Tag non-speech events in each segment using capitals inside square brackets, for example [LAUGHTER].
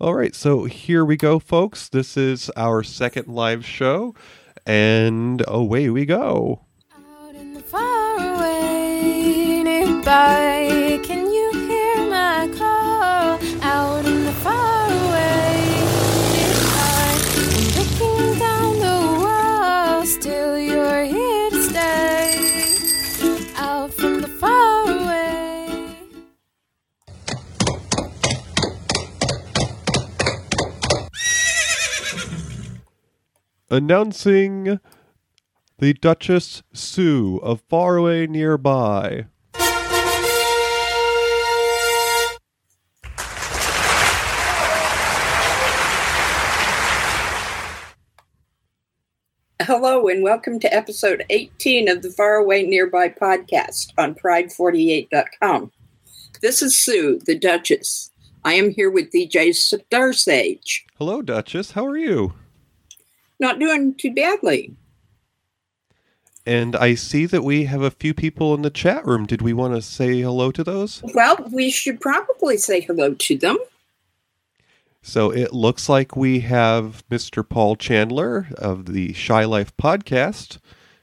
All right, so here we go, folks. This is our second live show, and away we go. Out in the faraway nearby, Announcing the Duchess Sue of Faraway Nearby. Hello, and welcome to episode 18 of the Faraway Nearby podcast on Pride48.com. This is Sue, the Duchess. I am here with DJ Starsage. Hello, Duchess. How are you? Not doing too badly. And I see that we have a few people in the chat room. Did we want to say hello to those? Well, we should probably say hello to them. So it looks like we have Mr. Paul Chandler of the Shy Life podcast,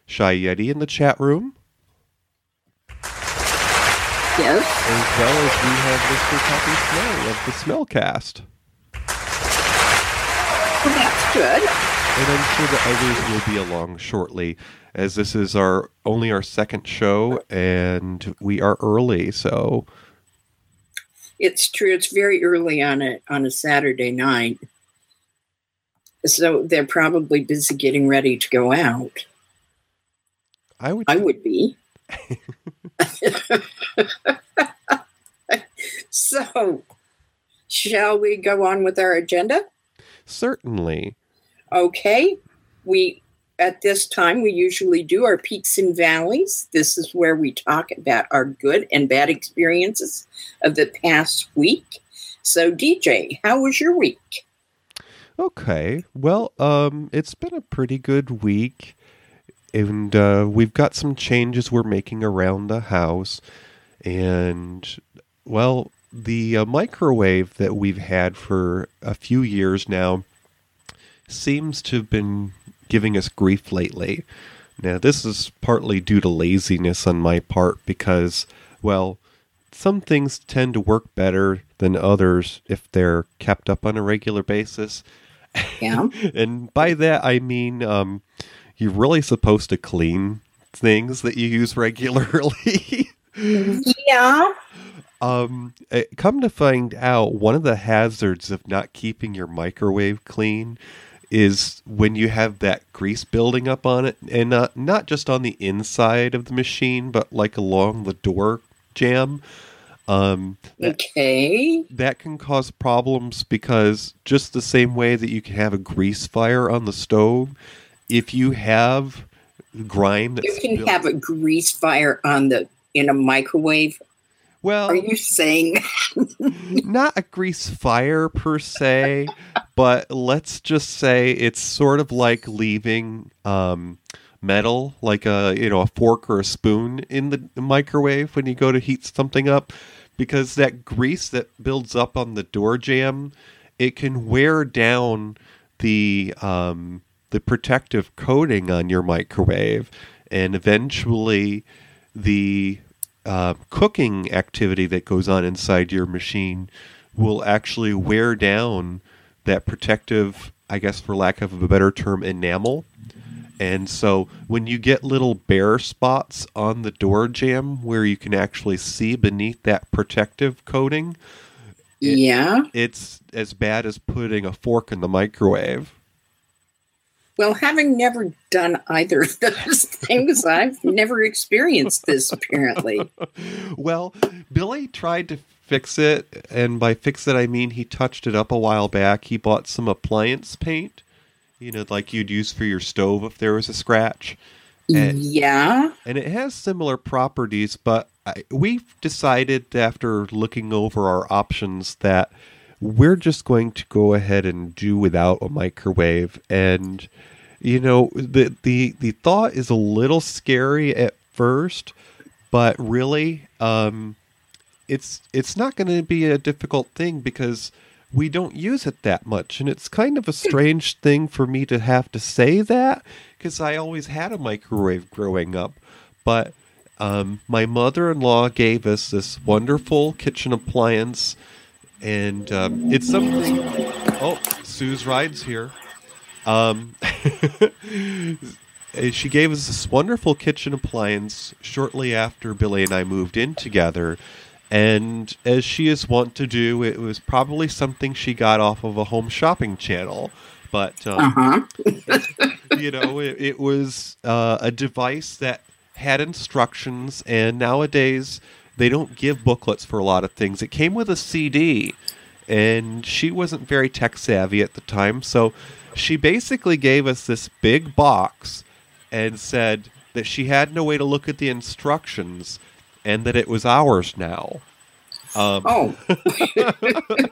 Shy Yeti in the chat room, Yes. as well as we have Mr. Poppy Snow of the Smellcast. Well, that's good. And I'm sure that others will be along shortly, as this is our only our second show, and we are early. So It's true. It's very early on a on a Saturday night. So they're probably busy getting ready to go out. I would I would be. [LAUGHS] [LAUGHS] so, shall we go on with our agenda? certainly. Okay. We at this time we usually do our peaks and valleys. This is where we talk about our good and bad experiences of the past week. So, DJ, how was your week? Okay. Well, um, it's been a pretty good week, and uh, we've got some changes we're making around the house, and well, the uh, microwave that we've had for a few years now seems to have been giving us grief lately. Now, this is partly due to laziness on my part because, well, some things tend to work better than others if they're kept up on a regular basis. Yeah. [LAUGHS] and by that I mean um, you're really supposed to clean things that you use [LAUGHS] regularly. yeah. um, eh, come to find out, one of the hazards of not keeping your microwave clean is when you have that grease building up on it, and not not just on the inside of the machine, but like along the door jamb. Um, that, Okay. that can cause problems because just the same way that you can have a grease fire on the stove, if you have grime that's You can built- have a grease fire on the in a microwave. Well, Are you saying [LAUGHS] not a grease fire per se, but let's just say it's sort of like leaving um, metal, like a you know a fork or a spoon in the microwave when you go to heat something up, because that grease that builds up on the door jamb, it can wear down the um, the protective coating on your microwave, and eventually the uh, cooking activity that goes on inside your machine will actually wear down that protective, I guess, for lack of a better term, enamel. And so when you get little bare spots on the door jamb where you can actually see beneath that protective coating, It- Yeah. it's as bad as putting a fork in the microwave. Well, having never done either of those [LAUGHS] things, I've never experienced this apparently. [LAUGHS] well, Billy tried to fix it, and by fix it, I mean he touched it up a while back. He bought some appliance paint, you know, like you'd use for your stove if there was a scratch. And- yeah. and it has similar properties, but I, we've decided after looking over our options that we're just going to go ahead and do without a microwave. And you know, the the the thought is a little scary at first, but really, um, it's it's not going to be a difficult thing because we don't use it that much. And it's kind of a strange thing for me to have to say that because I always had a microwave growing up. But um, my mother in law gave us this wonderful kitchen appliance. And um, it's something. Oh, Sue's Ride's here. Um, [LAUGHS] she gave us this wonderful kitchen appliance shortly after Billy and I moved in together. And as she is wont to do, it was probably something she got off of a home shopping channel. But, um, Uh-huh. [LAUGHS] you know, it, it was uh, a device that had instructions. And nowadays, they don't give booklets for a lot of things. It came with a CD. And she wasn't very tech savvy at the time. So she basically gave us this big box and said that she had no way to look at the instructions and that it was ours now. Um, Oh, [LAUGHS]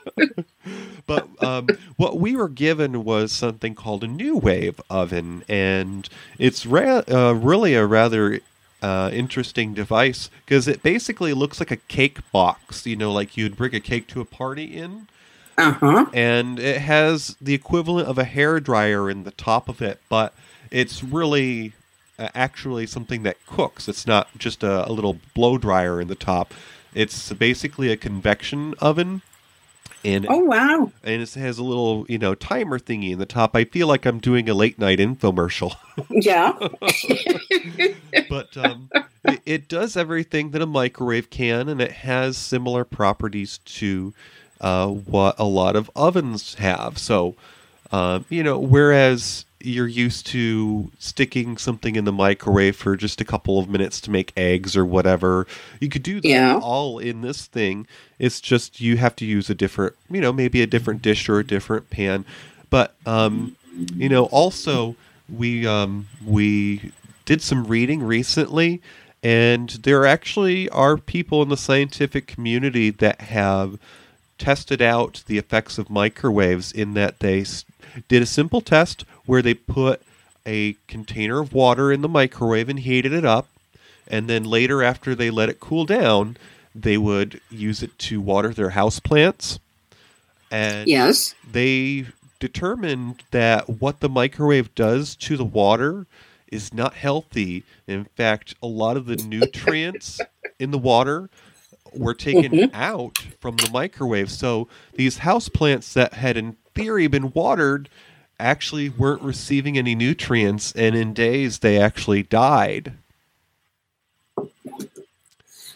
but um, what we were given was something called a NuWave oven, and it's ra- uh, really a rather uh, interesting device because it basically looks like a cake box. You know, like you'd bring a cake to a party in, uh-huh. and it has the equivalent of a hair dryer in the top of it, but it's really uh, actually something that cooks. It's not just a, a little blow dryer in the top. It's basically a convection oven, and Oh, wow. and it has a little you know timer thingy in the top. I feel like I'm doing a late night infomercial, [LAUGHS] Yeah. [LAUGHS] but um, it, it does everything that a microwave can, and it has similar properties to uh, what a lot of ovens have. So, uh, you know, whereas you're used to sticking something in the microwave for just a couple of minutes to make eggs or whatever, you could do that Yeah. all in this thing. It's just you have to use a different, you know, maybe a different dish or a different pan. But um, you know, also we um, we did some reading recently, and there actually are people in the scientific community that have tested out the effects of microwaves in that they did a simple test where they put a container of water in the microwave and heated it up and then later after they let it cool down they would use it to water their house plants and Yes. they determined that what the microwave does to the water is not healthy. In fact, a lot of the [LAUGHS] nutrients in the water were taken mm-hmm. out from the microwave. So these house plants that had in theory been watered actually weren't receiving any nutrients and in days they actually died.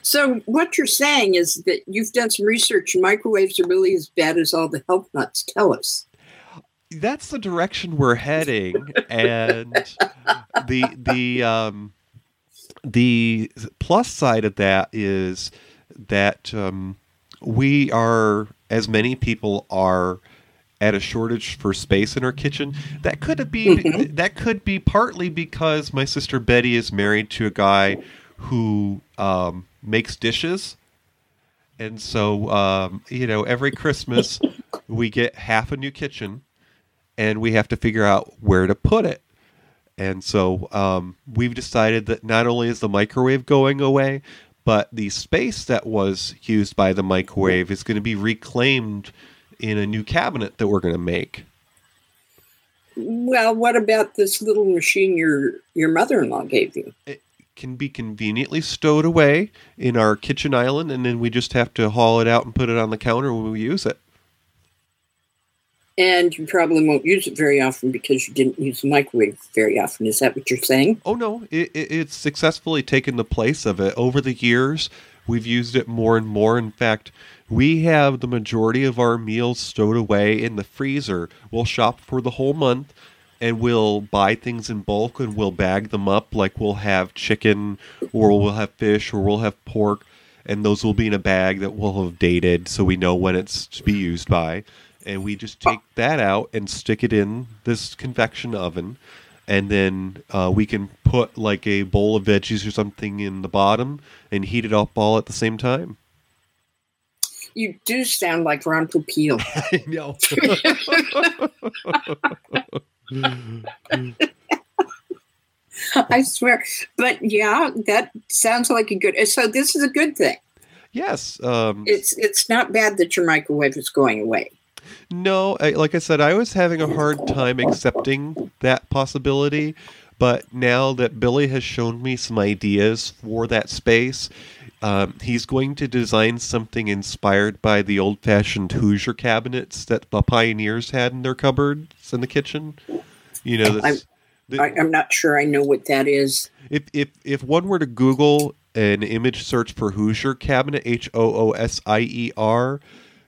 So what you're saying is that you've done some research and microwaves are really as bad as all the health nuts tell us. that's the direction we're heading and the the um the plus side of that is that um, we are as many people are at a shortage for space in our kitchen that could be that could be partly because my sister Betty is married to a guy who um, makes dishes and so um, you know every christmas [LAUGHS] we get half a new kitchen and we have to figure out where to put it. And so um, we've decided that not only is the microwave going away, but the space that was used by the microwave is going to be reclaimed in a new cabinet that we're going to make. Well, what about this little machine your your mother-in-law gave you? It can be conveniently stowed away in our kitchen island, and then we just have to haul it out and put it on the counter when we use it. And you probably won't use it very often because you didn't use the microwave very often. Is that what you're saying? Oh no, it, it, it's successfully taken the place of it over the years. We've used it more and more. In fact, we have the majority of our meals stowed away in the freezer. We'll shop for the whole month, and we'll buy things in bulk and we'll bag them up. Like we'll have chicken, or we'll have fish, or we'll have pork, and those will be in a bag that we'll have dated, so we know when it's to be used by. And we just take that out and stick it in this convection oven and then uh, we can put like a bowl of veggies or something in the bottom and heat it up all at the same time. You do sound like Ron Popeil. [LAUGHS] I know. [LAUGHS] I swear. But yeah, that sounds like a good. So this is a good thing. yes. Um, It's it's not bad that your microwave is going away. No, I, like I said, I was having a hard time accepting that possibility. But now that Billy has shown me some ideas for that space, um, he's going to design something inspired by the old fashioned Hoosier cabinets that the pioneers had in their cupboards in the kitchen. You know, this, the- I, I'm not sure I know what that is. if, if, if one were to Google an image search for Hoosier cabinet, H O O S I E R,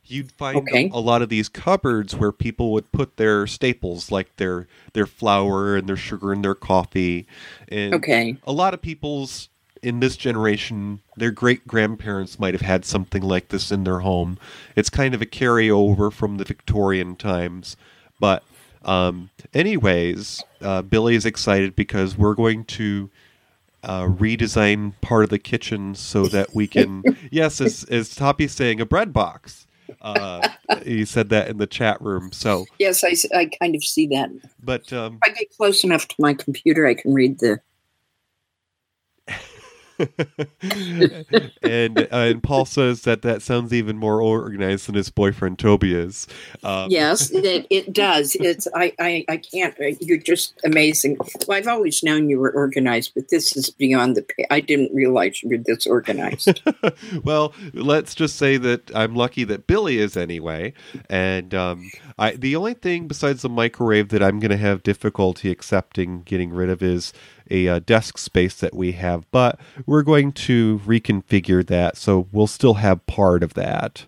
you'd find Okay. a, lot of these cupboards where people would put their staples like their their flour and their sugar and their coffee. And Okay. a lot of people's in this generation, their great grandparents might have had something like this in their home. It's kind of a carryover from the Victorian times. But, um, anyways, uh, Billy is excited because we're going to uh, redesign part of the kitchen so that we can, [LAUGHS] yes, as, as Toppy's saying, a bread box. Uh, he said that in the chat room. So, Yes, I, I kind of see that. But um, I get close enough to my computer, I can read the. [LAUGHS] and uh, and Paul says that that sounds even more organized than his boyfriend Toby is. Um, Yes, [LAUGHS] it, it does. It's I, I I can't. uh, You're just amazing. Well, I've always known you were organized, but this is beyond the. I didn't realize you were this organized. [LAUGHS] well, let's just say that I'm lucky that Billy is anyway. And um, I the only thing besides the microwave that I'm going to have difficulty accepting getting rid of is a uh, desk space that we have. But we're going to reconfigure that, so we'll still have part of that.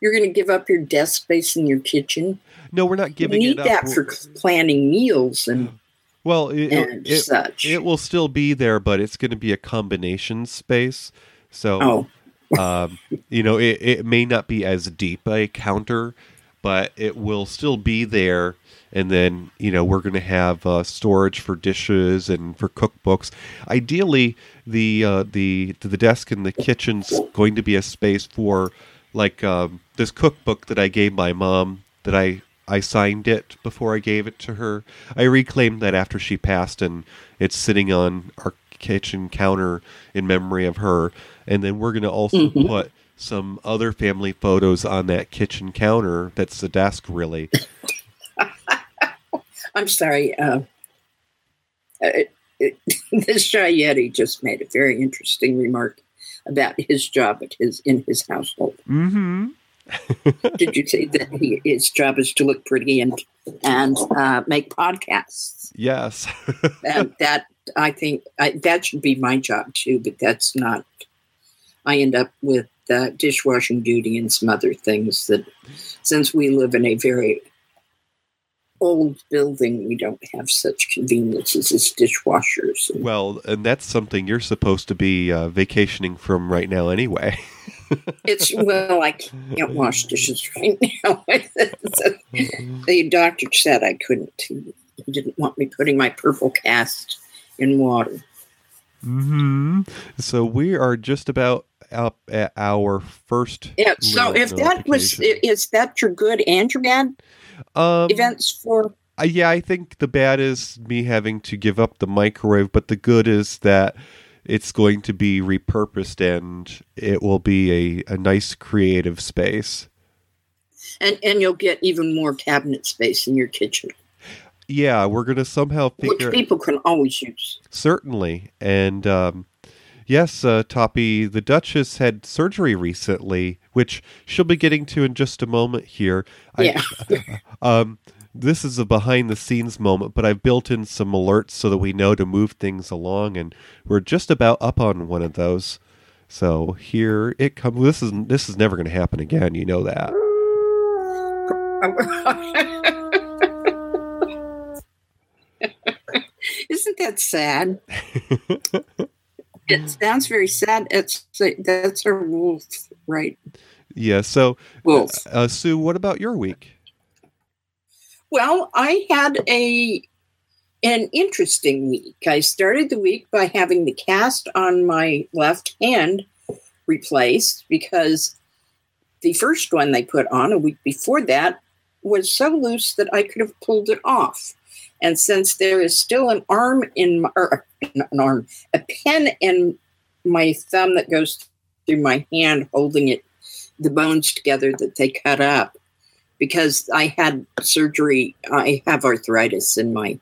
You're going to give up your desk space in your kitchen. No, we're not You giving need it up. We need that for planning meals and, well, it, and it, such. it will still be there, but it's going to be a combination space. So oh, [LAUGHS] um, you know, it, it may not be as deep a counter, but it will still be there. And then, you know, we're going to have uh, storage for dishes and for cookbooks. Ideally, the uh, the the desk in the kitchen's going to be a space for, like, um, this cookbook that I gave my mom that I I signed it before I gave it to her. I reclaimed that after she passed, and it's sitting on our kitchen counter in memory of her. And then we're going to also Mhm. put some other family photos on that kitchen counter. That's the desk, really. [LAUGHS] I'm sorry. Uh, it, it, [LAUGHS] this Yeti just made a very interesting remark about his job at his in his household. Mm-hmm. [LAUGHS] [LAUGHS] Did you say that he, his job is to look pretty and and uh, make podcasts? Yes. And that I think I, that should be my job too. But that's not. I end up with uh, dishwashing duty and some other things that, since we live in a very old building, we don't have such conveniences as dishwashers. And well, and that's something you're supposed to be uh, vacationing from right now, anyway. [LAUGHS] it's well, I can't wash dishes right now. [LAUGHS] the doctor said I couldn't. He didn't want me putting my purple cast in water. Mm-hmm. So we are just about up at our first. Yeah. So if that was, is that your good and your bad um, events for? Uh, yeah, I think the bad is me having to give up the microwave, but the good is that it's going to be repurposed and it will be a, a nice creative space. And and you'll get even more cabinet space in your kitchen, Yeah, we're going to somehow figure which people can always use. certainly. And um, yes, uh, Toppy, the Duchess had surgery recently, which she'll be getting to in just a moment here. Yeah. [LAUGHS] um, this is a behind the scenes moment, but I've built in some alerts so that we know to move things along, and we're just about up on one of those. So here it comes. This is this is never going to happen again. You know that. [LAUGHS] Isn't that sad? [LAUGHS] it sounds very sad. It's that's a wolf, right? yeah. So, uh, Sue, what about your week? Well, I had a an interesting week. I started the week by having the cast on my left hand replaced because the first one they put on a week before that was so loose that I could have pulled it off. And since there is still an arm in my, or an arm, a pen in my thumb that goes through my hand holding it, the bones together that they cut up, because I had surgery. I have arthritis in my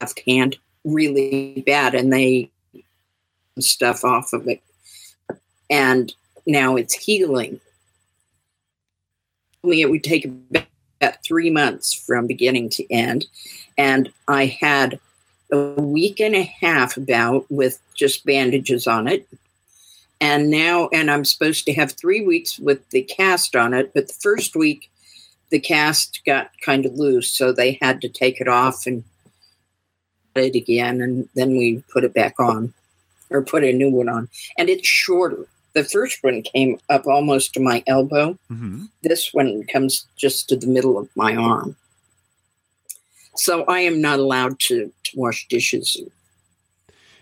left hand really bad, and they stuff off of it, and now it's healing. I mean, it would take about three months from beginning to end, and I had a week and a half about with just bandages on it and now and i'm supposed to have three weeks with the cast on it but the first week the cast got kind of loose so they had to take it off and put it again and then we put it back on or put a new one on. And it's shorter. The first one came up almost to my elbow. Hmm this one comes just to the middle of my arm. So i am not allowed to, to wash dishes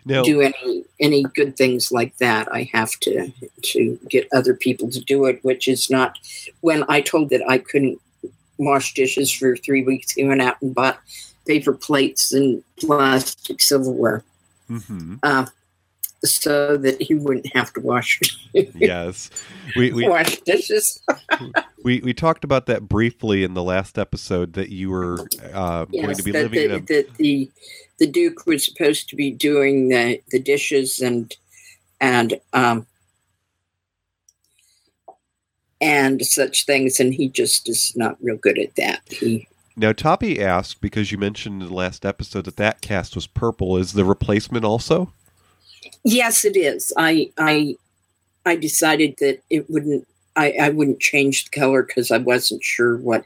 Now, do any any good things like that. I have to to get other people to do it, which is not. When I told that I couldn't wash dishes for three weeks, he went out and bought paper plates and plastic silverware mhm. uh, so that he wouldn't have to wash [LAUGHS] [LAUGHS] yes, we we, wash dishes. [LAUGHS] we we talked about that briefly in the last episode that you were uh, going Yes, to be that living the, in a that the the Duke was supposed to be doing the the dishes and and um and such things, and he just is not real good at that. He Now, Toppy asked because you mentioned in the last episode that that cast was purple. Is the replacement also? yes, it is. I I I decided that it wouldn't. I, I wouldn't change the color because I wasn't sure what.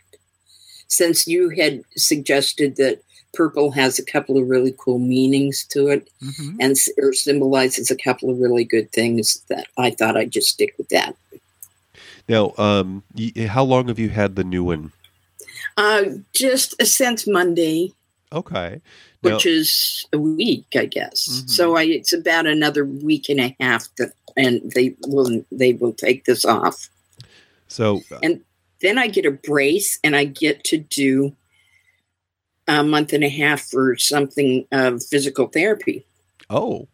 Since you had suggested that purple has a couple of really cool meanings to it, Mm-hmm. and s- or symbolizes a couple of really good things that I thought I'd just stick with that. Now, um, how long have you had the new one? Uh, just since Monday, Okay. Now, which is a week, I guess. Mhm. So I, it's about another week and a half that, and they will they will take this off. So and Then I get a brace, and I get to do a month and a half for something of physical therapy. oh,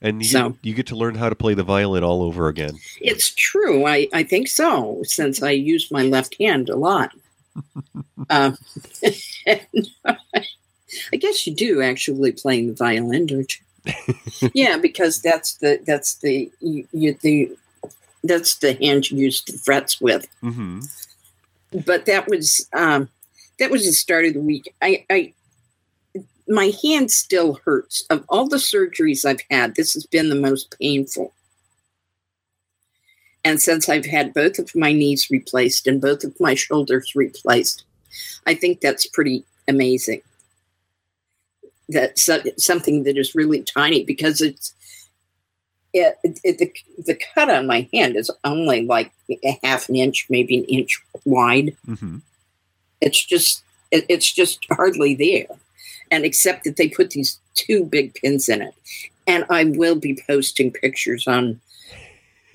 and you So- you get to learn how to play the violin all over again. It's true. I, I think so, since I use my left hand a lot. [LAUGHS] uh, [LAUGHS] I guess you do actually playing the violin, don't you? [LAUGHS] yeah, because that's the that's the you, you the that's the hand you use the frets with. hmm But that was um, that was the start of the week. I, I my hand still hurts. Of all the surgeries I've had, this has been the most painful. And since I've had both of my knees replaced and both of my shoulders replaced, I think that's pretty amazing. That's something that is really tiny because it's it, it, the, the cut on my hand is only like a half an inch, maybe an inch wide. hmm It's just it, it's just hardly there, and except that they put these two big pins in it, and I will be posting pictures on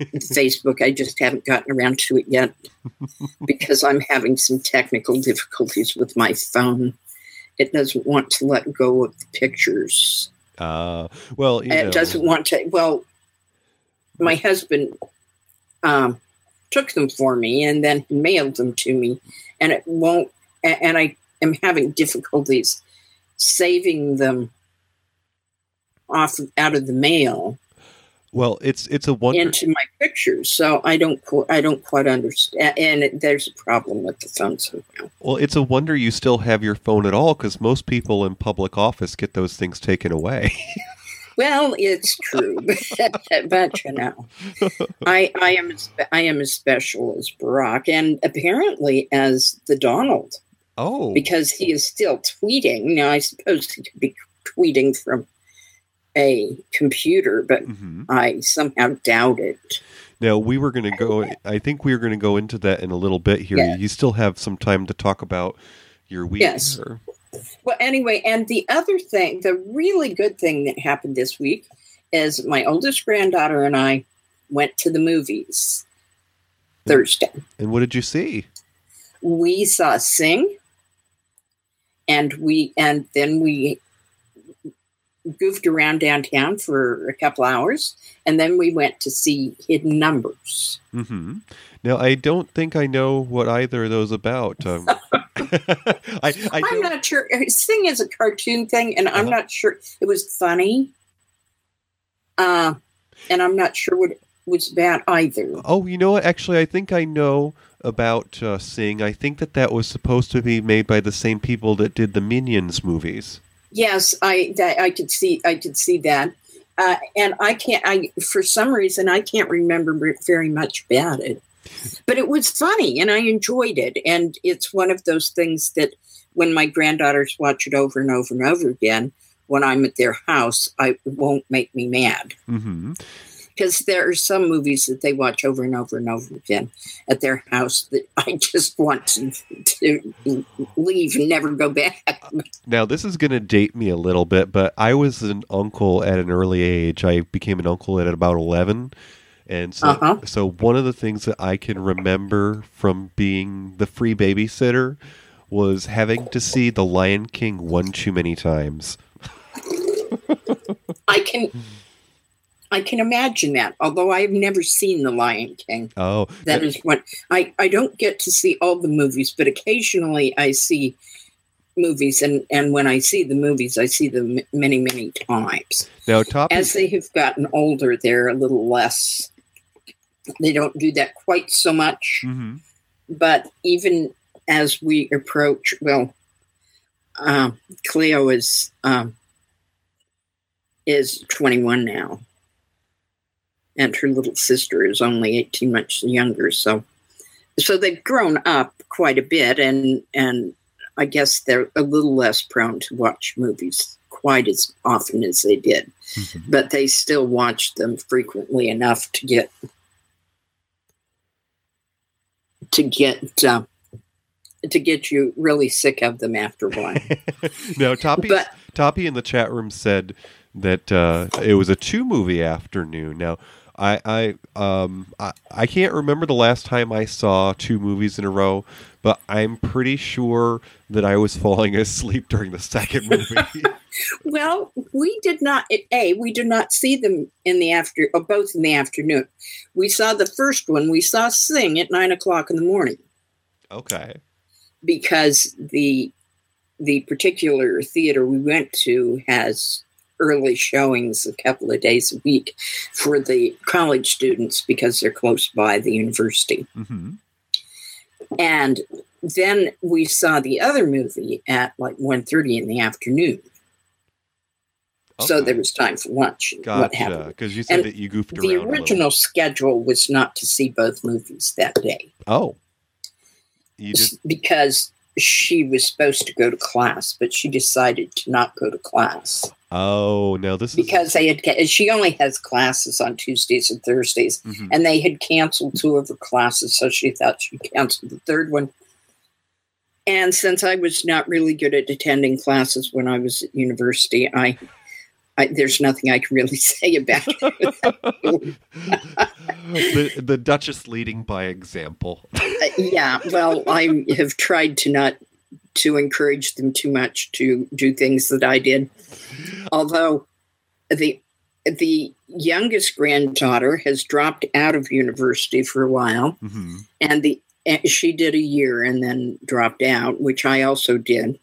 [LAUGHS] Facebook. I just haven't gotten around to it yet [LAUGHS] because I'm having some technical difficulties with my phone. It doesn't want to let go of the pictures. Uh, well, you it know, doesn't want to. Well, my husband um, took them for me and then mailed them to me, and it won't. And I am having difficulties saving them off out of the mail well, it's it's a wonder. into my pictures. So I don't. I don't quite understand. And it, there's a problem with the phone somehow. Well, it's a wonder you still have your phone at all because most people in public office get those things taken away. [LAUGHS] Well, it's true, [LAUGHS] but you know, [LAUGHS] I I am I am as special as Barack, and apparently as the Donald, oh, because he is still tweeting. Now, I suppose he could be tweeting from a computer, but hmm I somehow doubt it. Now we were going to go. I think we were going to go into that in a little bit here. Yeah. You still have some time to talk about your week. Yes. or- Well, anyway, and the other thing, the really good thing that happened this week is my oldest granddaughter and I went to the movies Thursday. And what did you see? we saw Sing, and we and then we goofed around downtown for a couple hours, and then we went to see Hidden Numbers. mm-hmm. Now, I don't think I know what either of those about. Um, [LAUGHS] [LAUGHS] I, I I'm don't, not sure. Sing is a cartoon thing, and I'm Uh-huh. not sure it was funny. Uh, and I'm not sure what was about either. Oh, you know what? Actually, I think I know about uh, Sing. I think that that was supposed to be made by the same people that did the Minions movies. Yes, I that I could see I could see that, uh, and I can't. I for some reason I can't remember very much about it, but it was funny and I enjoyed it. And it's one of those things that when my granddaughters watch it over and over and over again, when I'm at their house, I it won't make me mad hmm because there are some movies that they watch over and over and over again at their house that [LAUGHS] I just want to, to leave and never go back. Now, this is going to date me a little bit, but I was an uncle at an early age. I became an uncle at about 11. And so, Uh-huh. so one of the things that I can remember from being the free babysitter was having to see The Lion King one too many times. [LAUGHS] I can I can imagine that. Although I have never seen The Lion King. Oh, That is what I, I don't get to see all the movies, but occasionally I see movies and, and when I see the movies I see them many, many times. now Toppy. As they have gotten older, they're a little less they don't do that quite so much. Mhm. But even as we approach well um, Cleo is um, is 21 now and her little sister is only 18 months younger so so they've grown up quite a bit and and i guess they're a little less prone to watch movies quite as often as they did Mhm. but they still watch them frequently enough to get to get uh, to get you really sick of them after while [LAUGHS] now Toppy but Toppy in the chat room said that uh, it was a two movie afternoon. Now, I I um I, I can't remember the last time I saw two movies in a row, but I'm pretty sure that I was [LAUGHS] falling asleep during the second [LAUGHS] movie. Well, we did not. A, we did not see them in the after, or both in the afternoon. We saw the first one. We saw Sing at nine o'clock in the morning okay. because the the particular theater we went to has early showings a couple of days a week for the college students because they're close by the university. hmm And then we saw the other movie at like 1.30 in the afternoon. So there was time for lunch. What Gotcha. happened? Because you said And that you goofed around. The a little. original schedule was not to see both movies that day Oh. You just because she was supposed to go to class, but she decided to not go to class oh no this is because they had. She only has classes on Tuesdays and Thursdays, Mhm. and they had canceled two of her classes, so she thought she canceled the third one. And since I was not really good at attending classes when I was at university, I, I there's nothing I can really [LAUGHS] say about it. the the Duchess leading by example. Uh, yeah, well, I have tried to not to encourage them too much to do things that I did. Although the the youngest granddaughter has dropped out of university for a while, hmm and the and she did a year and then dropped out, which I also did.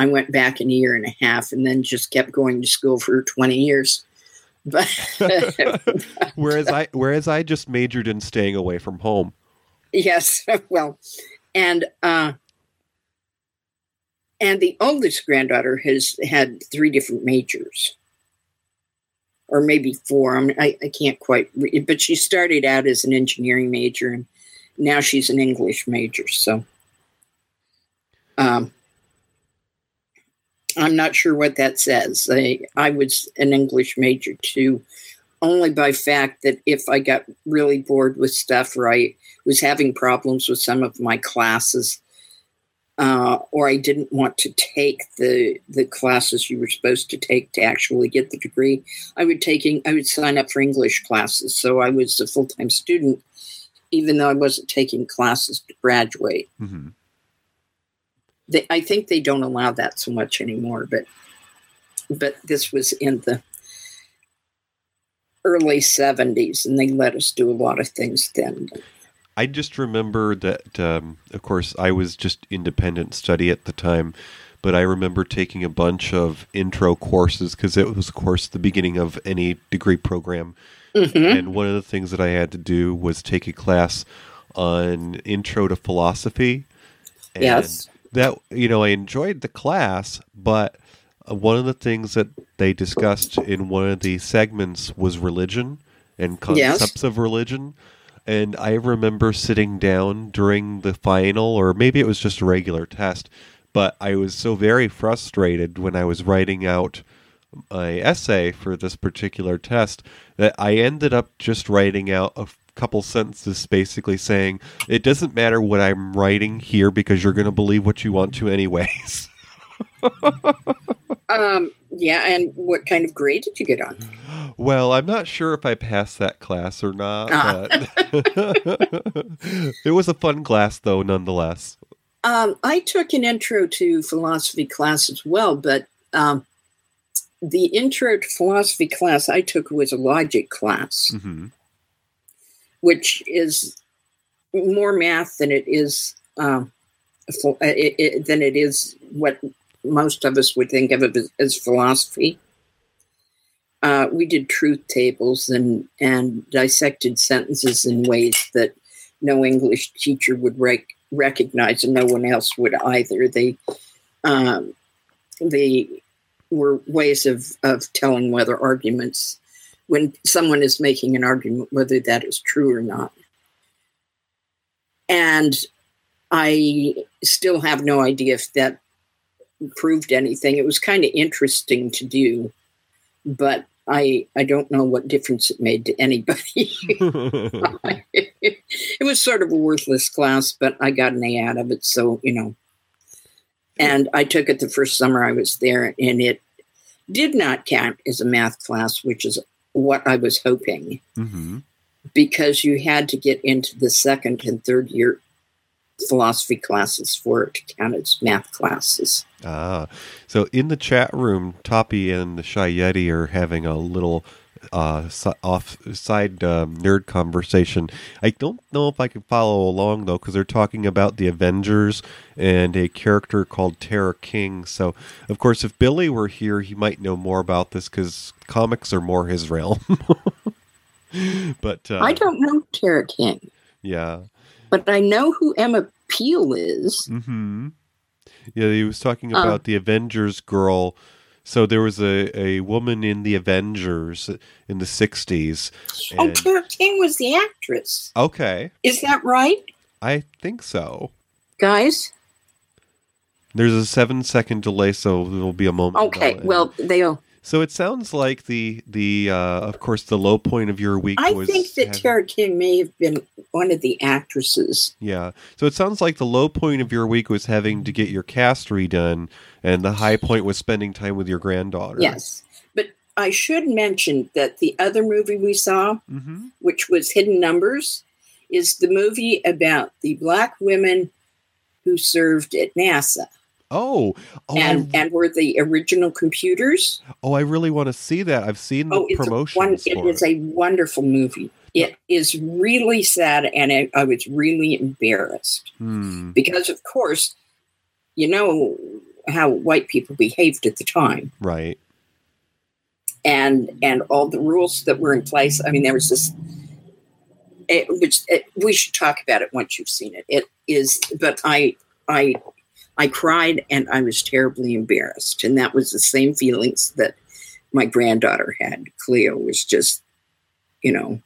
I went back in a year and a half, and then just kept going to school for twenty years. But [LAUGHS] Whereas I whereas I just majored in staying away from home. Yes, [LAUGHS] well, and uh, and the oldest granddaughter has had three different majors, or maybe four. I'm, I I can't quite, re- but she started out as an engineering major, and now she's an English major. So, um, I'm not sure what that says. I I was an English major too, only by fact that if I got really bored with stuff or I was having problems with some of my classes, uh, or I didn't want to take the the classes you were supposed to take to actually get the degree. I would taking I would sign up for English classes, so I was a full time student, even though I wasn't taking classes to graduate. hmm They, I think they don't allow that so much anymore, but but this was in the early 70s, and they let us do a lot of things then. I just remember that, um, of course, I was just independent study at the time, but I remember taking a bunch of intro courses because it was, of course, the beginning of any degree program. Mhm. And one of the things that I had to do was take a class on intro to philosophy. And Yes. That, you know, I enjoyed the class, but uh, one of the things that they discussed in one of the segments was religion and Yes. concepts of religion. And I remember sitting down during the final, or maybe it was just a regular test, but I was so very frustrated when I was writing out my essay for this particular test that I ended up just writing out a couple sentences basically saying, it doesn't matter what I'm writing here because you're going to believe what you want to, anyways. [LAUGHS] Um, yeah, and what kind of grade did you get on? Well, I'm not sure if I passed that class or not, Ah. but [LAUGHS] it was a fun class, though, nonetheless. Um, I took an intro to philosophy class as well, but um, the intro to philosophy class I took was a logic class, hmm which is more math than it is um, ph- it, it, than it is what most of us would think of as, as philosophy. Uh, we did truth tables and and dissected sentences in ways that no English teacher would rec- recognize, and no one else would either. They um, they were ways of of telling whether arguments when someone is making an argument whether that is true or not. And I still have no idea if that proved anything. It was kind of interesting to do, but I I don't know what difference it made to anybody. [LAUGHS] it was sort of a worthless class, but I got an A out of it, so you know. And I took it the first summer I was there, and it did not count as a math class, which is what I was hoping, hmm because you had to get into the second and third year philosophy classes for it to count as math classes. Ah, so in the chat room, Toppy and the Shy Yeti are having a little uh, off side um, nerd conversation. I don't know if I can follow along though, because they're talking about the Avengers and a character called Tara King. So, of course, if Billy were here, he might know more about this because comics are more his realm. [LAUGHS] but uh, I don't know Tara King, Yeah. but I know who Emma Peel is. hmm Yeah, he was talking Uh. about the Avengers girl. So there was a, a woman in the Avengers in the '60s. Oh, and- Tara King was the actress. okay, Is that right, I think so. guys? There's a seven second delay, so there'll be a moment. Okay, well, they'll. So it sounds like the the uh, of course the low point of your week I think that having- Tara King may have been one of the actresses. Yeah. So it sounds like the low point of your week was having to get your cast redone, and the high point was spending time with your granddaughter. Yes, but I should mention that the other movie we saw, Mm-hmm. which was Hidden Numbers, is the movie about the black women who served at NASA Oh, oh, and I, and were the original computers. oh! I really want to see that. I've seen the Oh, it's a promotion. one, it is a wonderful movie. It is really sad, and I, I was really embarrassed Hmm. because, of course, you know how white people behaved at the time, Right. and and all the rules that were in place. I mean, there was this. It, which it, we should talk about it once you've seen it. It is, but I I I cried and I was terribly embarrassed, and that was the same feelings that my granddaughter had. Cleo was just, you know,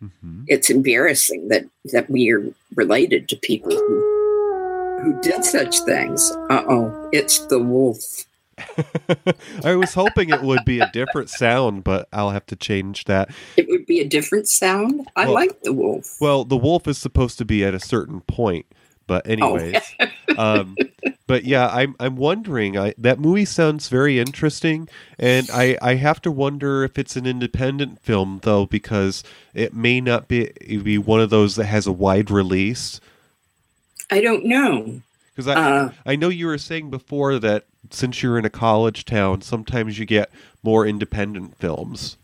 hmm it's embarrassing that that we are related to people who who did such things. Uh oh, it's the wolf. [LAUGHS] I was hoping it would be a different sound, but I'll have to change that. It would be a different sound. I Well- like the wolf. Well, the wolf is supposed to be at a certain point, but anyways. [LAUGHS] um, but yeah, I'm I'm wondering. I, that movie sounds very interesting, and I I have to wonder if it's an independent film though, because it may not be be one of those that has a wide release. I don't know. Because I Uh, I know you were saying before that since you're in a college town, sometimes you get more independent films.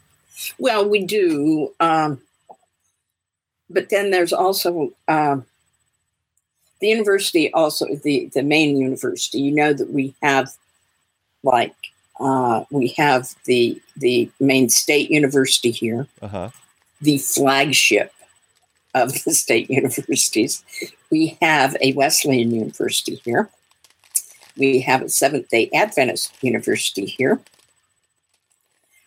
Well, we do. Um, but then there's also um, the university, also the, the main university. You know that we have like uh, we have the the main state university here, Uh huh. the flagship of [LAUGHS] the state universities. We have a Wesleyan University here. We have a Seventh day Adventist University here.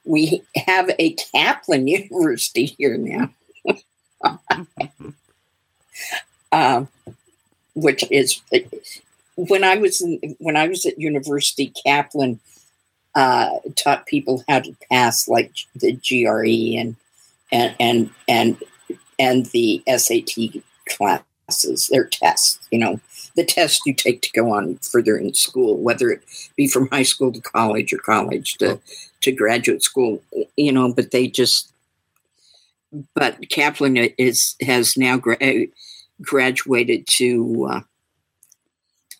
We have a Kaplan [LAUGHS] University here now, um, [LAUGHS] which is when I was in, when I was at university. Kaplan uh, taught people how to pass like the GRE and and and and and the SAT classes, their tests. You know, the test you take to go on further in school, whether it be from high school to college or college to to graduate school. You know, but they just. But Kaplan is has now gra- graduated to uh,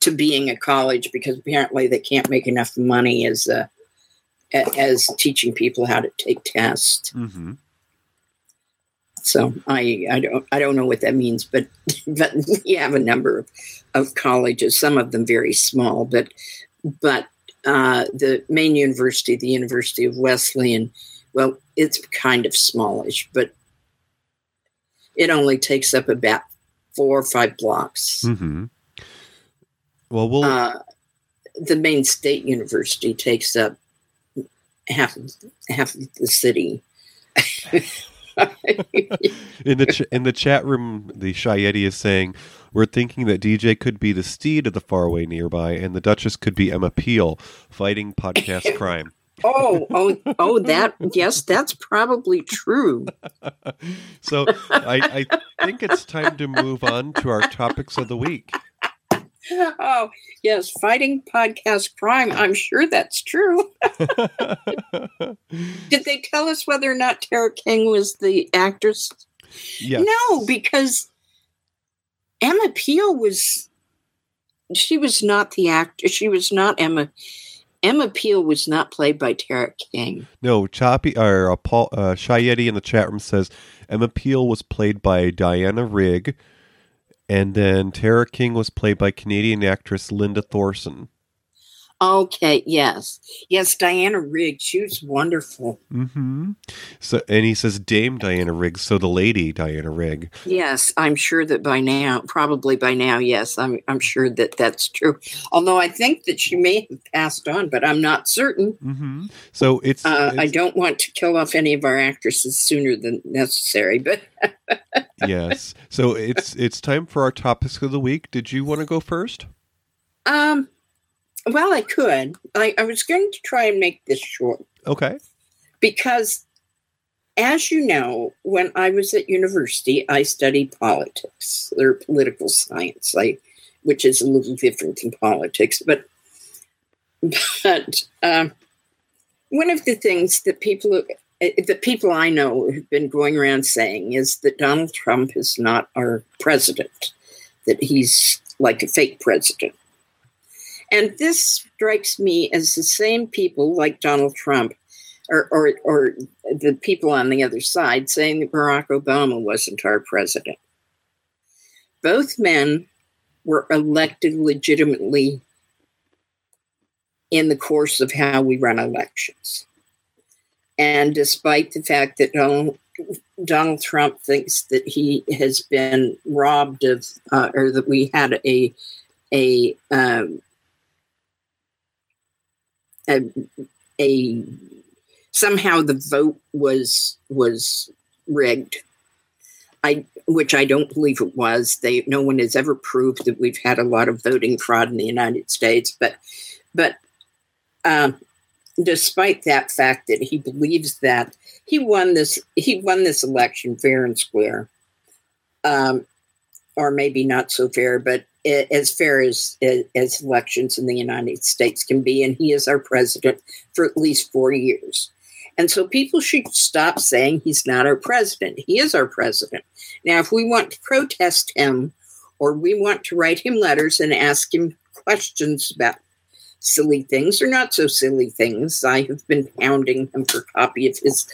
to being a college because apparently they can't make enough money as uh, as teaching people how to take tests. Mm-hmm. So I, I don't I don't know what that means, but [LAUGHS] but we have a number of, of colleges, some of them very small, but but uh, the main university, the University of Wesleyan, well, it's kind of smallish, but it only takes up about four or five blocks. Mm-hmm. Well, we'll Uh, the main state university takes up half half of the city. [LAUGHS] in the ch- in the chat room, the Shy Yeti is saying we're thinking that DJ could be the steed of the faraway nearby, and the Duchess could be Emma Peel fighting podcast [LAUGHS] crime. Oh, oh, oh! [LAUGHS] That yes, that's probably true. So I, I think it's time to move on to our topics of the week. Oh, yes, fighting podcast crime. I'm sure that's true. [LAUGHS] [LAUGHS] Did they tell us whether or not Tara King was the actress? yes. No, because Emma Peel was. She was not the actor. She was not Emma. Emma Peel was not played by Tara King. No, Choppy or uh, Paul uh, in the chat room says Emma Peel was played by Diana Rigg, and then Tara King was played by Canadian actress Linda Thorson. Okay, yes, yes, Diana Riggs. She was wonderful. Mm-hmm. So, and he says Dame Diana Riggs, so the lady Diana Rigg. Yes, I'm sure that by now, probably by now, yes, I'm I'm sure that that's true. Although I think that she may have passed on, but I'm not certain. Mm-hmm. So it's, Uh, I don't want to kill off any of our actresses sooner than necessary, but [LAUGHS] yes. So it's it's time for our topics of the week. Did you want to go first? um, well, I could. I, I was going to try and make this short Okay. because, as you know, when I was at university, I studied politics or political science, I, which is a little different than politics. But, but um, one of the things that people uh, the people I know have been going around saying is that Donald Trump is not our president, that he's like a fake president. And this strikes me as the same people like Donald Trump or, or, or the people on the other side saying that Barack Obama wasn't our president. Both men were elected legitimately in the course of how we run elections. And despite the fact that Donald, Donald Trump thinks that he has been robbed of, uh, or that we had a, a, um, a, a somehow the vote was was rigged. I, which I don't believe it was. They, no one has ever proved that we've had a lot of voting fraud in the United States. But, but um, despite that fact that he believes that he won this, he won this election fair and square, um, or maybe not so fair, but as fair as, as elections in the United States can be, and he is our president for at least four years. And so people should stop saying he's not our president. He is our president. Now, if we want to protest him or we want to write him letters and ask him questions about silly things or not so silly things. I have been pounding him for a copy of his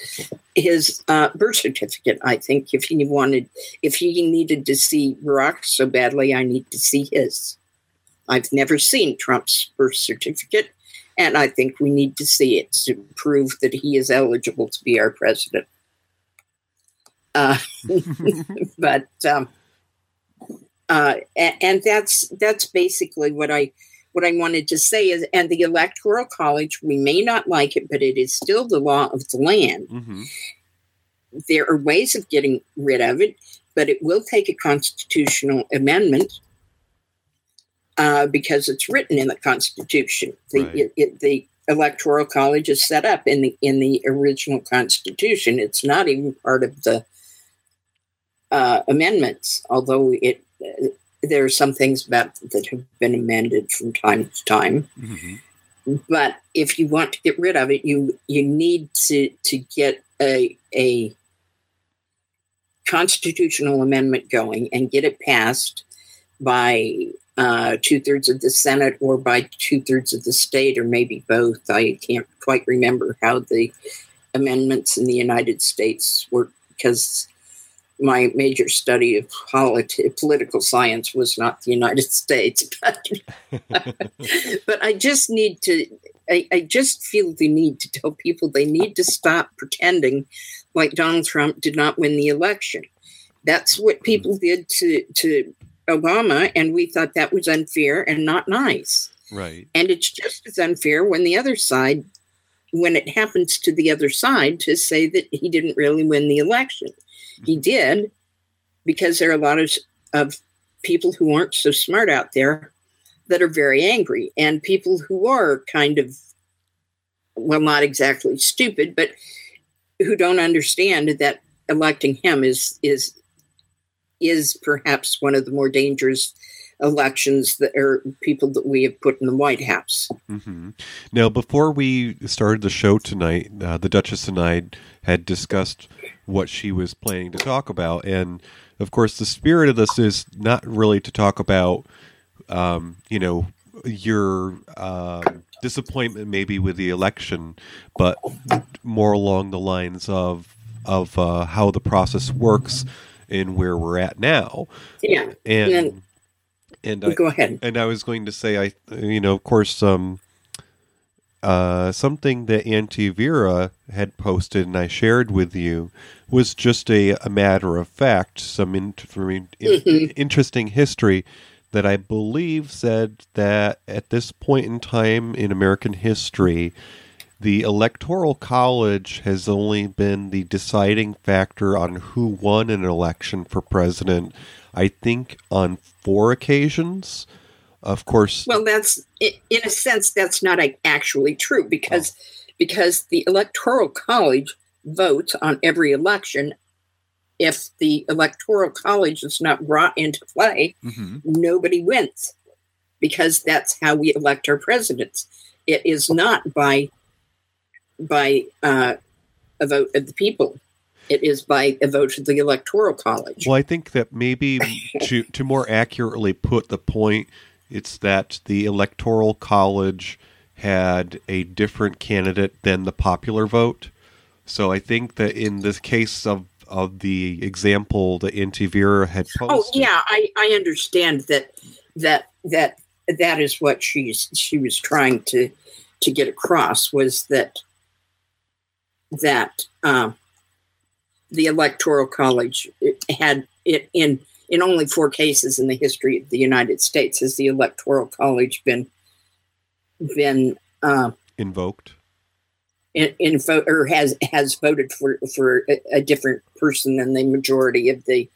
his uh, birth certificate. I think if he wanted, if he needed to see Barack so badly, I need to see his. I've never seen Trump's birth certificate, and I think we need to see it to prove that he is eligible to be our president. Uh, [LAUGHS] but um, uh, and, and that's that's basically what I what I wanted to say is, and the electoral college, we may not like it, but it is still the law of the land. hmm There are ways of getting rid of it, but it will take a constitutional amendment uh, because it's written in the Constitution. The, Right. it, it, the electoral college is set up in the in the original Constitution. It's not even part of the uh, amendments, although it. There are some things about that have been amended from time to time hmm but if you want to get rid of it you you need to to get a a constitutional amendment going and get it passed by uh, two thirds of the Senate or by two thirds of the state, or maybe both. I can't quite remember how the amendments in the United States work because my major study of politi- political science was not the United [LAUGHS] States, but [LAUGHS] but I just need to. I, I just feel the need to tell people they need to stop pretending like Donald Trump did not win the election. That's what hmm. people did to to Obama, and we thought that was unfair and not nice. Right. And it's just as unfair when the other side, when it happens to the other side, to say that he didn't really win the election. He did, because there are a lot of, of people who aren't so smart out there that are very angry, and people who are kind of, well, not exactly stupid, but who don't understand that electing him is is is perhaps one of the more dangerous elections that are people that we have put in the White House. hmm Now, before we started the show tonight, uh, the Duchess and I had discussed what she was planning to talk about, and of course, the spirit of this is not really to talk about, um, you know, your um, disappointment maybe with the election, but more along the lines of of uh, how the process works and where we're at now, Yeah, and And- and I, go ahead. and I was going to say, I, you know, of course, um, uh, something that Auntie Vera had posted and I shared with you was just a, a matter of fact, some in, in- Mhm. interesting history that I believe said that at this point in time in American history, the Electoral College has only been the deciding factor on who won an election for president, I think, on four occasions. Of course, Well, that's in a sense that's not actually true because because the Electoral College votes on every election. If the Electoral College is not brought into play, Mhm. nobody wins because that's how we elect our presidents. It is not by by uh, a vote of the people. It is by a vote of the Electoral College. Well, I think that maybe [LAUGHS] to to more accurately put the point, it's that the electoral college had a different candidate than the popular vote. So I think that in this case of of the example that Auntie Vera had posted, Oh yeah, I, I understand that that that that is what she's she was trying to to get across was that that um, the electoral college had it in in only four cases in the history of the United States has the electoral college been been uh, invoked. in, in vote or has has voted for for a, a different person than the majority of the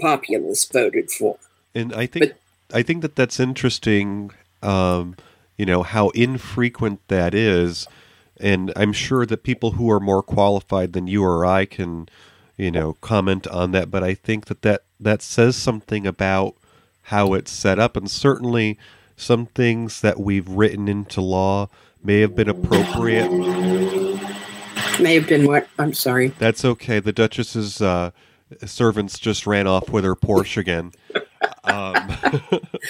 populace voted for. And I think I think that that's interesting. Um, you know how infrequent that is, and I'm sure that people who are more qualified than you or I can, you know, comment on that. But I think that that that says something about how it's set up, and certainly some things that we've written into law may have been appropriate. May have been what? I'm sorry. That's okay. The Duchess's uh, servants just ran off with her Porsche again. [LAUGHS] Um,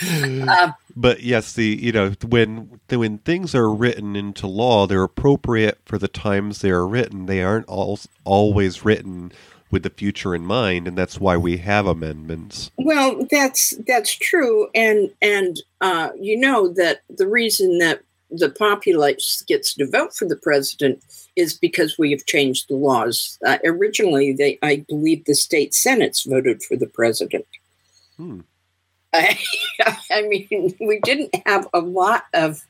Uh, [LAUGHS] but yes, the you know when when things are written into law, they're appropriate for the times they are written. They aren't all, always written with the future in mind, and that's why we have amendments. Well, that's that's true, and and uh, you know that the reason that the populace gets to vote for the president is because we have changed the laws. Uh, originally, they I believe the state senates voted for the president. Hmm. I, [LAUGHS] I mean, we didn't have a lot of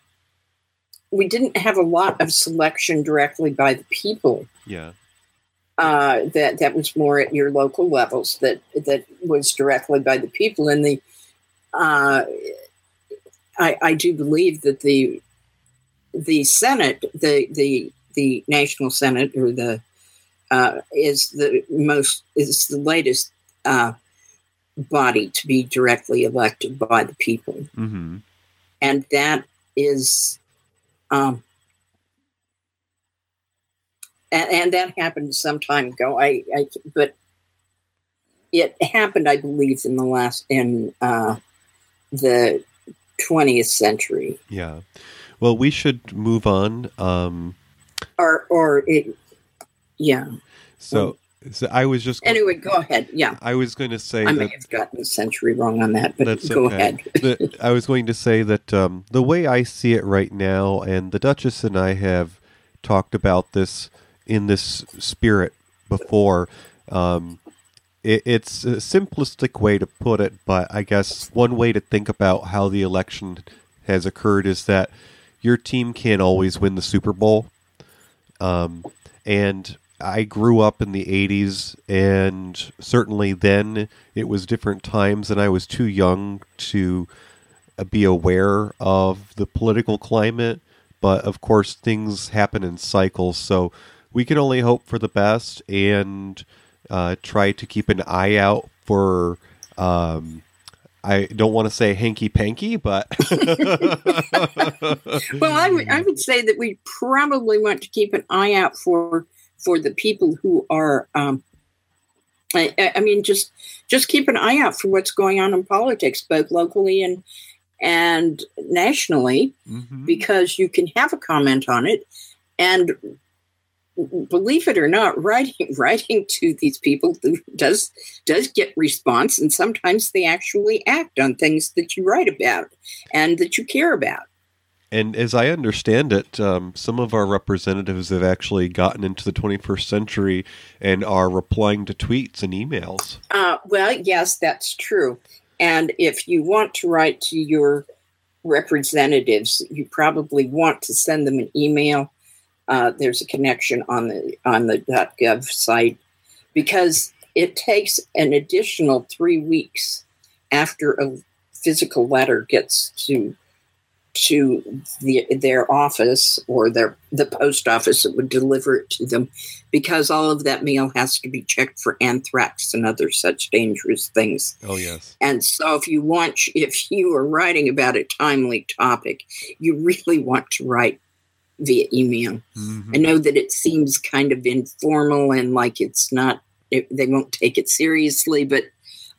we didn't have a lot of selection directly by the people. Yeah. Uh, that that was more at your local levels. That that was directly by the people, and the uh, I, I do believe that the the Senate, the the the National Senate, or the uh, is the most is the latest uh, body to be directly elected by the people, Mm-hmm. and that is, um, and, and that happened some time ago. I, I but it happened, I believe, in the last in uh, the twentieth century, Yeah. Well, we should move on. Um, or or it, yeah. so, so I was just Anyway, go ahead. Yeah, I was going to say I may that have gotten the century wrong on that, but That's go okay. ahead. the, [LAUGHS] I was going to say that um, the way I see it right now, and the Duchess and I have talked about this in this spirit before. Um, it, it's a simplistic way to put it, but I guess one way to think about how the election has occurred is that your team can't always win the Super Bowl. Um, and I grew up in the 80s, and certainly then it was different times, and I was too young to uh, be aware of the political climate. But of course, things happen in cycles, so we can only hope for the best and uh, try to keep an eye out for. Um, I don't want to say hanky panky, but [LAUGHS] Well, I would I would say that we probably want to keep an eye out for for the people who are. Um, I, I mean, just just keep an eye out for what's going on in politics, both locally and and nationally, Mhm. because you can have a comment on it, and believe it or not, [LAUGHS] writing writing to these people does does get response, and sometimes they actually act on things that you write about and that you care about. And as I understand it, um, some of our representatives have actually gotten into the 21st century and are replying to tweets and emails. Uh, well, yes, that's true. And if you want to write to your representatives, you probably want to send them an email. Uh, there's a connection on the on the .gov site because it takes an additional three weeks after a physical letter gets to to the, their office or their the post office that would deliver it to them because all of that mail has to be checked for anthrax and other such dangerous things. Oh, yes. And so if you want if you are writing about a timely topic, you really want to write via email. Mhm. I know that it seems kind of informal and like it's not it, they won't take it seriously, but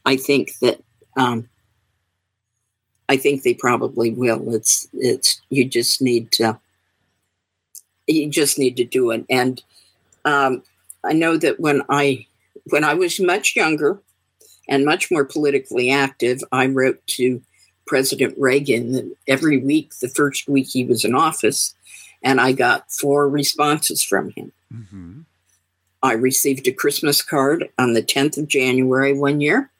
I think that um, I think they probably will. It's it's you just need to you just need to do it. And um, I know that when I when I was much younger and much more politically active, I wrote to President Reagan every week, the first week he was in office, and I got four responses from him. Mhm. I received a Christmas card on the 10th of January one year.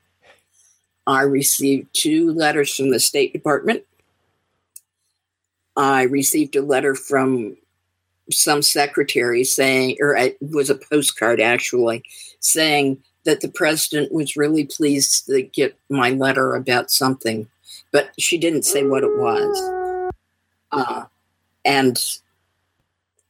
I received two letters from the State Department. I received a letter from some secretary saying, or it was a postcard actually, saying that the president was really pleased to get my letter about something, but she didn't say what it was. Uh, and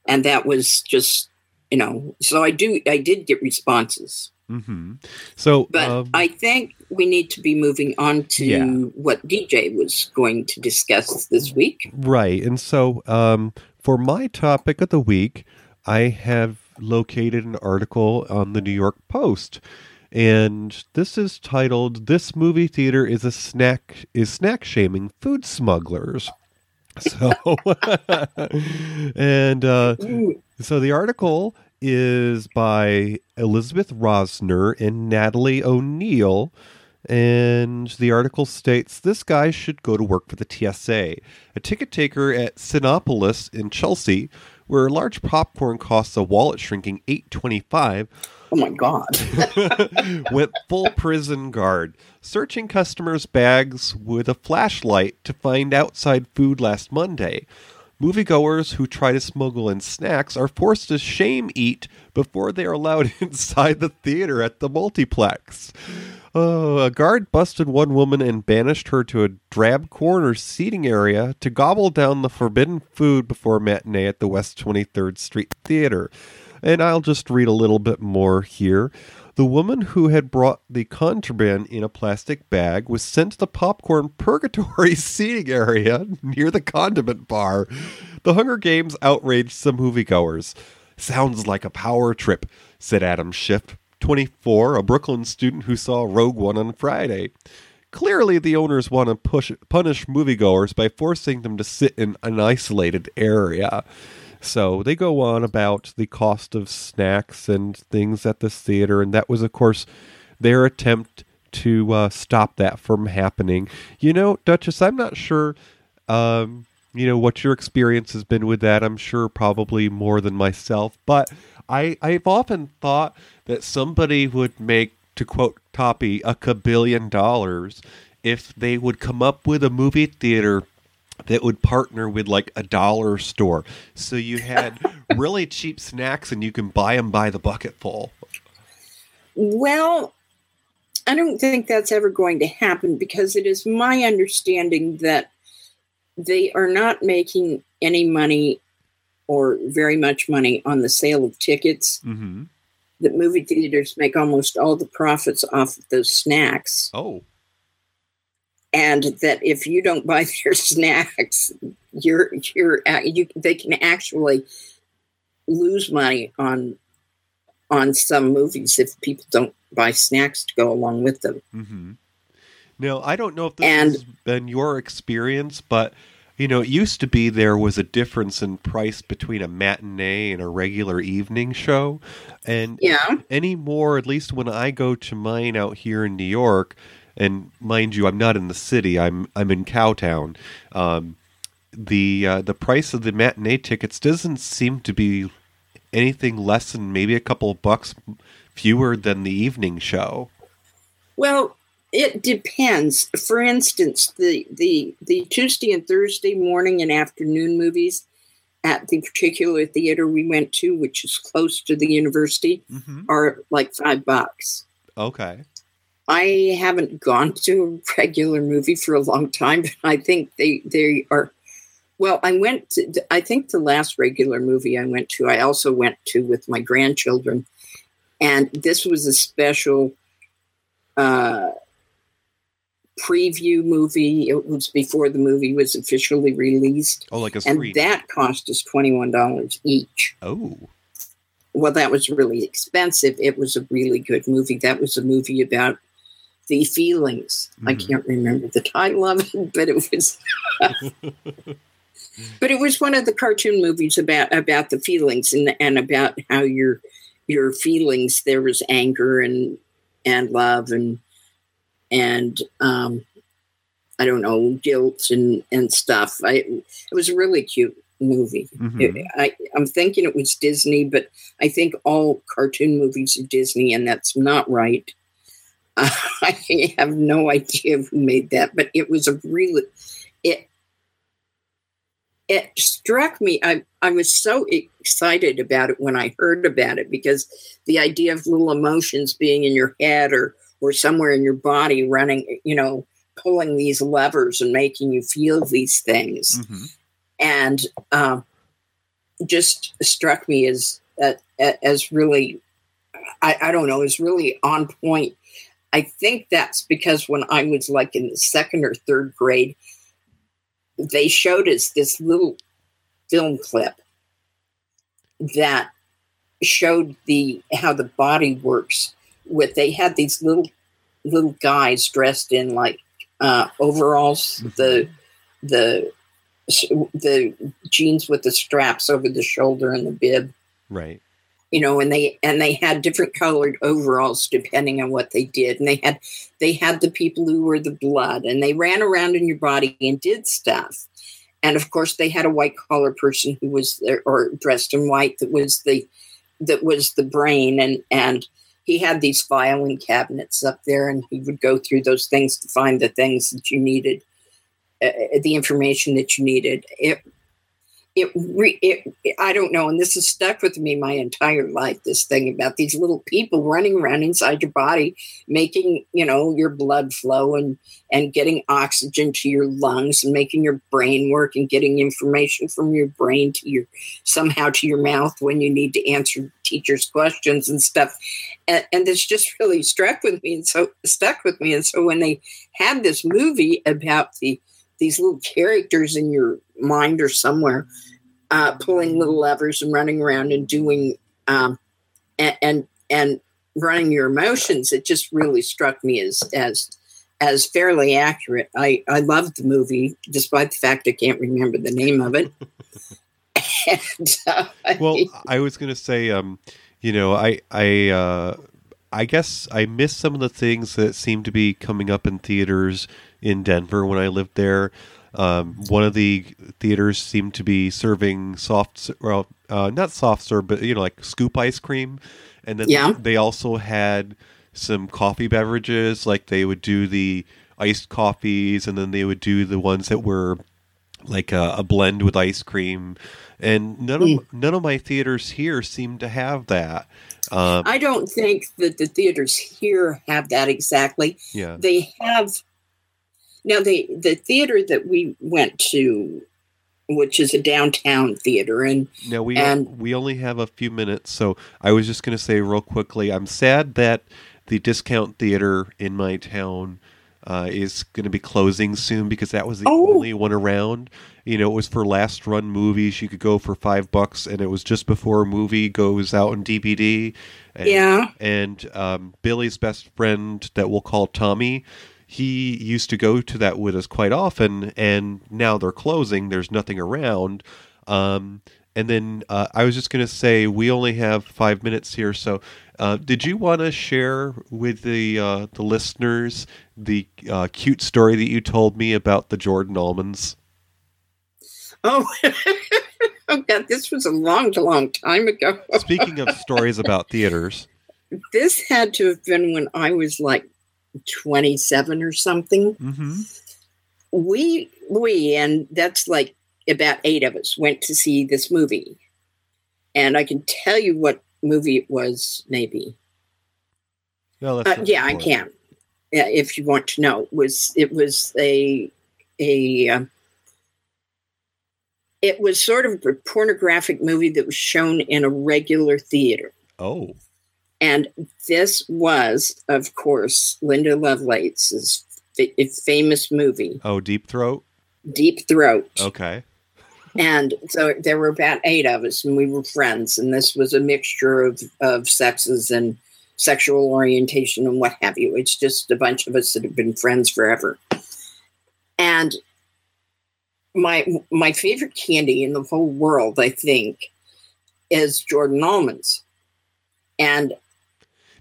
and that was just you know so i do i did get responses Mhm. So, but um, i think we need to be moving on to Yeah. what dj was going to discuss this week Right. And so, um, for my topic of the week, I have located an article on the New York Post. and this is titled "This movie theater is a snack is snack shaming food smugglers." So, [LAUGHS] and uh, so the article is by Elizabeth Rosner and Natalie O'Neill. And the article states this guy should go to work for the TSA, a ticket taker at Cinépolis in Chelsea, where a large popcorn costs a wallet shrinking eight twenty five. oh my God. [LAUGHS] went full prison guard, searching customers' bags with a flashlight to find outside food last Monday. Moviegoers who try to smuggle in snacks are forced to shame eat before they are allowed [LAUGHS] inside the theater at the multiplex. Oh, a guard busted one woman and banished her to a drab corner seating area to gobble down the forbidden food before matinee at the West 23rd Street Theater. And I'll just read a little bit more here. The woman who had brought the contraband in a plastic bag was sent to the popcorn [LAUGHS] purgatory [LAUGHS] seating area near the condiment bar. The Hunger Games outraged some moviegoers. Sounds like a power trip, said Adam Schiff, 24, a Brooklyn student who saw Rogue One on Friday. Clearly, the owners want to push, punish moviegoers by forcing them to sit in an isolated area. So they go on about the cost of snacks and things at this theater, and that was, of course, their attempt to uh, stop that from happening. You know, Duchess, I'm not sure. Um, you know what your experience has been with that. I'm sure probably more than myself, but I I've often thought that somebody would make, to quote Toppy, a kabillion dollars if they would come up with a movie theater that would partner with like a dollar store. So you had [LAUGHS] really cheap snacks and you can buy them by the bucketful. Well, I don't think that's ever going to happen because it is my understanding that they are not making any money or very much money on the sale of tickets. Mm-hmm. That movie theaters make almost all the profits off of those snacks. Oh, and that if you don't buy [LAUGHS] their snacks, you're you're you they can actually lose money on on some movies if people don't buy snacks to go along with them. Mm-hmm. Now, I don't know if this And- has been your experience, but you know, it used to be there was a difference in price between a matinee and a regular evening show, and Yeah, anymore, at least when I go to mine out here in New York, and mind you, I'm not in the city. I'm I'm in Cowtown. Um, the uh, the price of the matinee tickets doesn't seem to be anything less than maybe a couple of bucks fewer than the evening show. well, it depends. For instance, the the the Tuesday and Thursday morning and afternoon movies at the particular theater we went to, which is close to the university, Mm-hmm. are like five bucks. Okay. I haven't gone to a regular movie for a long time, but I think they they are. Well, I went. To, I think the last regular movie I went to, I also went to with my grandchildren, and this was a special uh, preview movie. It was before the movie was officially released, Oh, like a and screen. that cost us twenty one dollars each oh. well, that was really expensive. It was a really good movie. That was a movie about the feelings. I Mhm. can't remember the title of it, but it was. [LAUGHS] but it was one of the cartoon movies about about the feelings and and about how your your feelings. There was anger and and love and and um, I don't know guilt and and stuff. I it was a really cute movie. Mhm. I, I'm thinking it was Disney, but I think all cartoon movies are Disney, and that's not right. [LAUGHS] I have no idea who made that, but it was a really it. It struck me. I I was so excited about it when I heard about it because the idea of little emotions being in your head or or somewhere in your body running, you know, pulling these levers and making you feel these things Mhm. and um, just struck me as uh, as really I, I don't know is really on point i think that's because when i was like in the second or third grade they showed us this little film clip that showed the how the body works with they had these little little guys dressed in like uh, overalls, the the the jeans with the straps over the shoulder and the bib Right. You know and they and they had different colored overalls depending on what they did. And they had they had the people who were the blood and they ran around in your body and did stuff. And of course they had a white collar person who was there or dressed in white that was the that was the brain. And and he had these filing cabinets up there and he would go through those things to find the things that you needed uh, the information that you needed. It it, re- it i don't know and this has stuck with me my entire life this thing about these little people running around inside your body making you know your blood flow and and getting oxygen to your lungs and making your brain work and getting information from your brain to your somehow to your mouth when you need to answer teachers questions and stuff. And, and this just really struck with me and so stuck with me. And so when they had this movie about the these little characters in your mind or somewhere uh, pulling little levers and running around and doing um, and, and and running your emotions it just really struck me as as as fairly accurate. I i loved the movie despite the fact i can't remember the name of it. [LAUGHS] And, uh, Well, [LAUGHS] I was going to say, um, you know, I, I, uh, I guess I miss some of the things that seem to be coming up in theaters in Denver when I lived there. Um, one of the theaters seemed to be serving soft, well, uh, not soft serve, but you know, like scoop ice cream, and then Yeah. they also had some coffee beverages. Like they would do the iced coffees, and then they would do the ones that were like a, a blend with ice cream. And none of none of my theaters here seem to have that. Um, i don't think that the theaters here have that exactly yeah. they have now they the theater that we went to which is a downtown theater and Now we And- we only have a few minutes, so I was just going to say real quickly. I'm sad that the discount theater in my town uh, is going to be closing soon because that was the Oh. only one around. You know, it was for last run movies. You could go for five bucks, and it was just before a movie goes out on DVD. And, Yeah. And um, Billy's best friend, that we'll call Tommy, he used to go to that with us quite often, and now they're closing. There's nothing around. Um, and then uh, I was just going to say we only have five minutes here. So, uh, did you want to share with the uh, the listeners the uh, cute story that you told me about the Jordan almonds? oh [LAUGHS] oh god this was a long long time ago Speaking of stories about theaters, [LAUGHS] this had to have been when i was like 27 or something. Mm-hmm. we we and that's like about eight of us went to see this movie. And i can tell you what movie it was maybe. No, Uh, yeah, I can. Yeah, if you want to know, it was it was a a um, it was sort of a pornographic movie that was shown in a regular theater, Oh, and this was, of course, Linda Lovelace's fa- famous movie, oh, Deep Throat. Deep Throat. Okay, And so there were about eight of us, and we were friends. And this was a mixture of, of sexes and sexual orientation and what have you. It's just a bunch of us that have been friends forever. And my my favorite candy in the whole world, I think, is Jordan almonds. And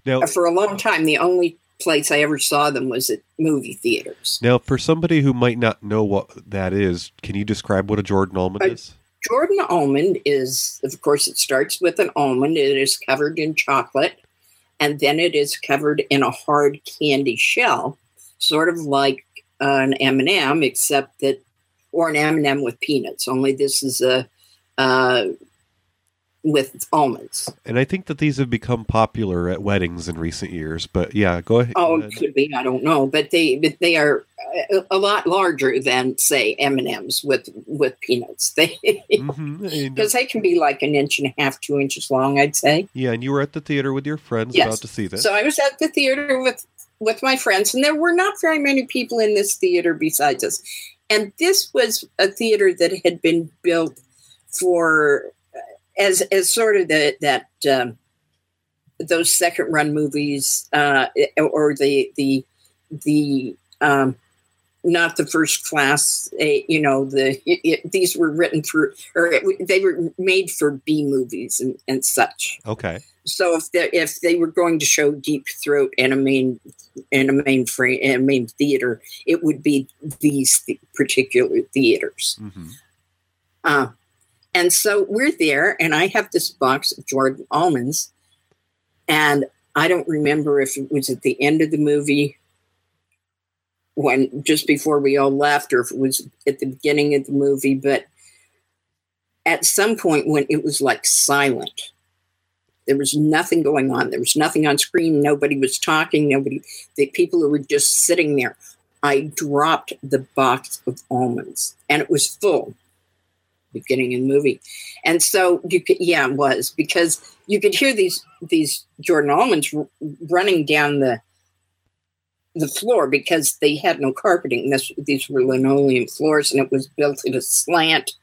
now for a long time, the only place I ever saw them was at movie theaters. now for somebody who might not know what that is, can you describe what a Jordan almond I- is? Jordan almond is, of course, it starts with an almond. It is covered in chocolate, and then it is covered in a hard candy shell, sort of like an M and m except that, or an M and m with peanuts. Only this is a uh, with almonds. And I think that these have become popular at weddings in recent years. But yeah, go ahead. Oh, it could be. I don't know, but they but they are a, a lot larger than say M and M's with with peanuts. [LAUGHS] They Mhm, and- because they can be like an inch and a half, two inches long. I'd say. yeah, and you were at the theater with your friends Yes. about to see this. So I was at the theater with with my friends, and there were not very many people in this theater besides us. And this was a theater that had been built for uh, as as sort of the, that um, those second run movies uh, or the the the um, not the first class uh, you know the it, it, these were written for or it, they were made for b movies and, and such. Okay. so if they if they were going to show deep throat in a main in a main frame in a main theater it would be these th- particular theaters. Hmm uh, and so we're there, and I have this box of Jordan almonds, and I don't remember if it was at the end of the movie, when just before we all left, or if it was at the beginning of the movie, but at some point when it was like silent. There was nothing going on. There was nothing on screen. Nobody was talking. Nobody, the people who were just sitting there. I dropped the box of almonds and it was full beginning of the movie. And so you could, yeah, it was because you could hear these these Jordan almonds r- running down the the floor because they had no carpeting. This, these were linoleum floors, and it was built in a slant,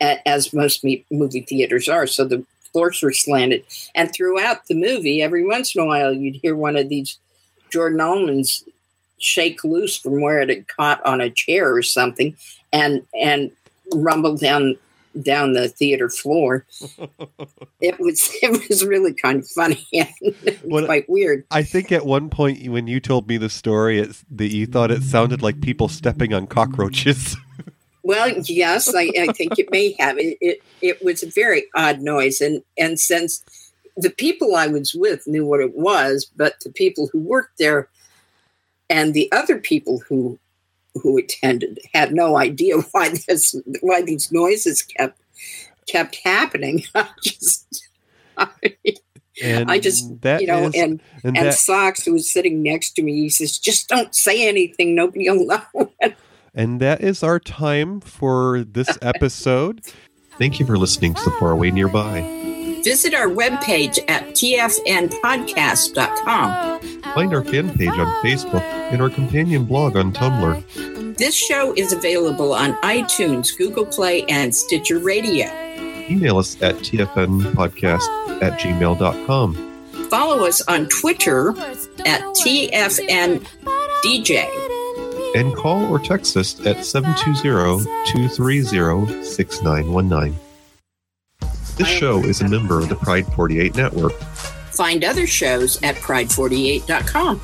a- as most me- movie theaters are. So the floors were slanted, and throughout the movie, every once in a while, you'd hear one of these Jordan almonds shake loose from where it had caught on a chair or something, and and rumble down down the theater floor. it was [LAUGHS] it was really kind of funny [LAUGHS] and What- quite weird. I think at one point when you told me the story, it's, that you thought it sounded like people stepping on cockroaches. [LAUGHS] Well, yes, I, I think it may have. It, it it was a very odd noise, and and since the people I was with knew what it was, but the people who worked there and the other people who who attended had no idea [LAUGHS] why this why these noises kept kept happening. [LAUGHS] I just I, and I just that you know is- and and and that, Socks who was sitting next to me, he says, "Just don't say anything. Nobody will know." and that is our time for this episode. Thank you for listening to the Faraway Nearby. Visit our webpage at tfnpodcast.com. Find our fan page on Facebook and our companion blog on Tumblr. This show is available on iTunes, Google Play, and Stitcher Radio. Email us at tfnpodcast at gmail.com. Follow us on Twitter at TFNDJ. and call or text us at 720-230-6919. This show is a member of the Pride 48 network. Find other shows at pride48.com.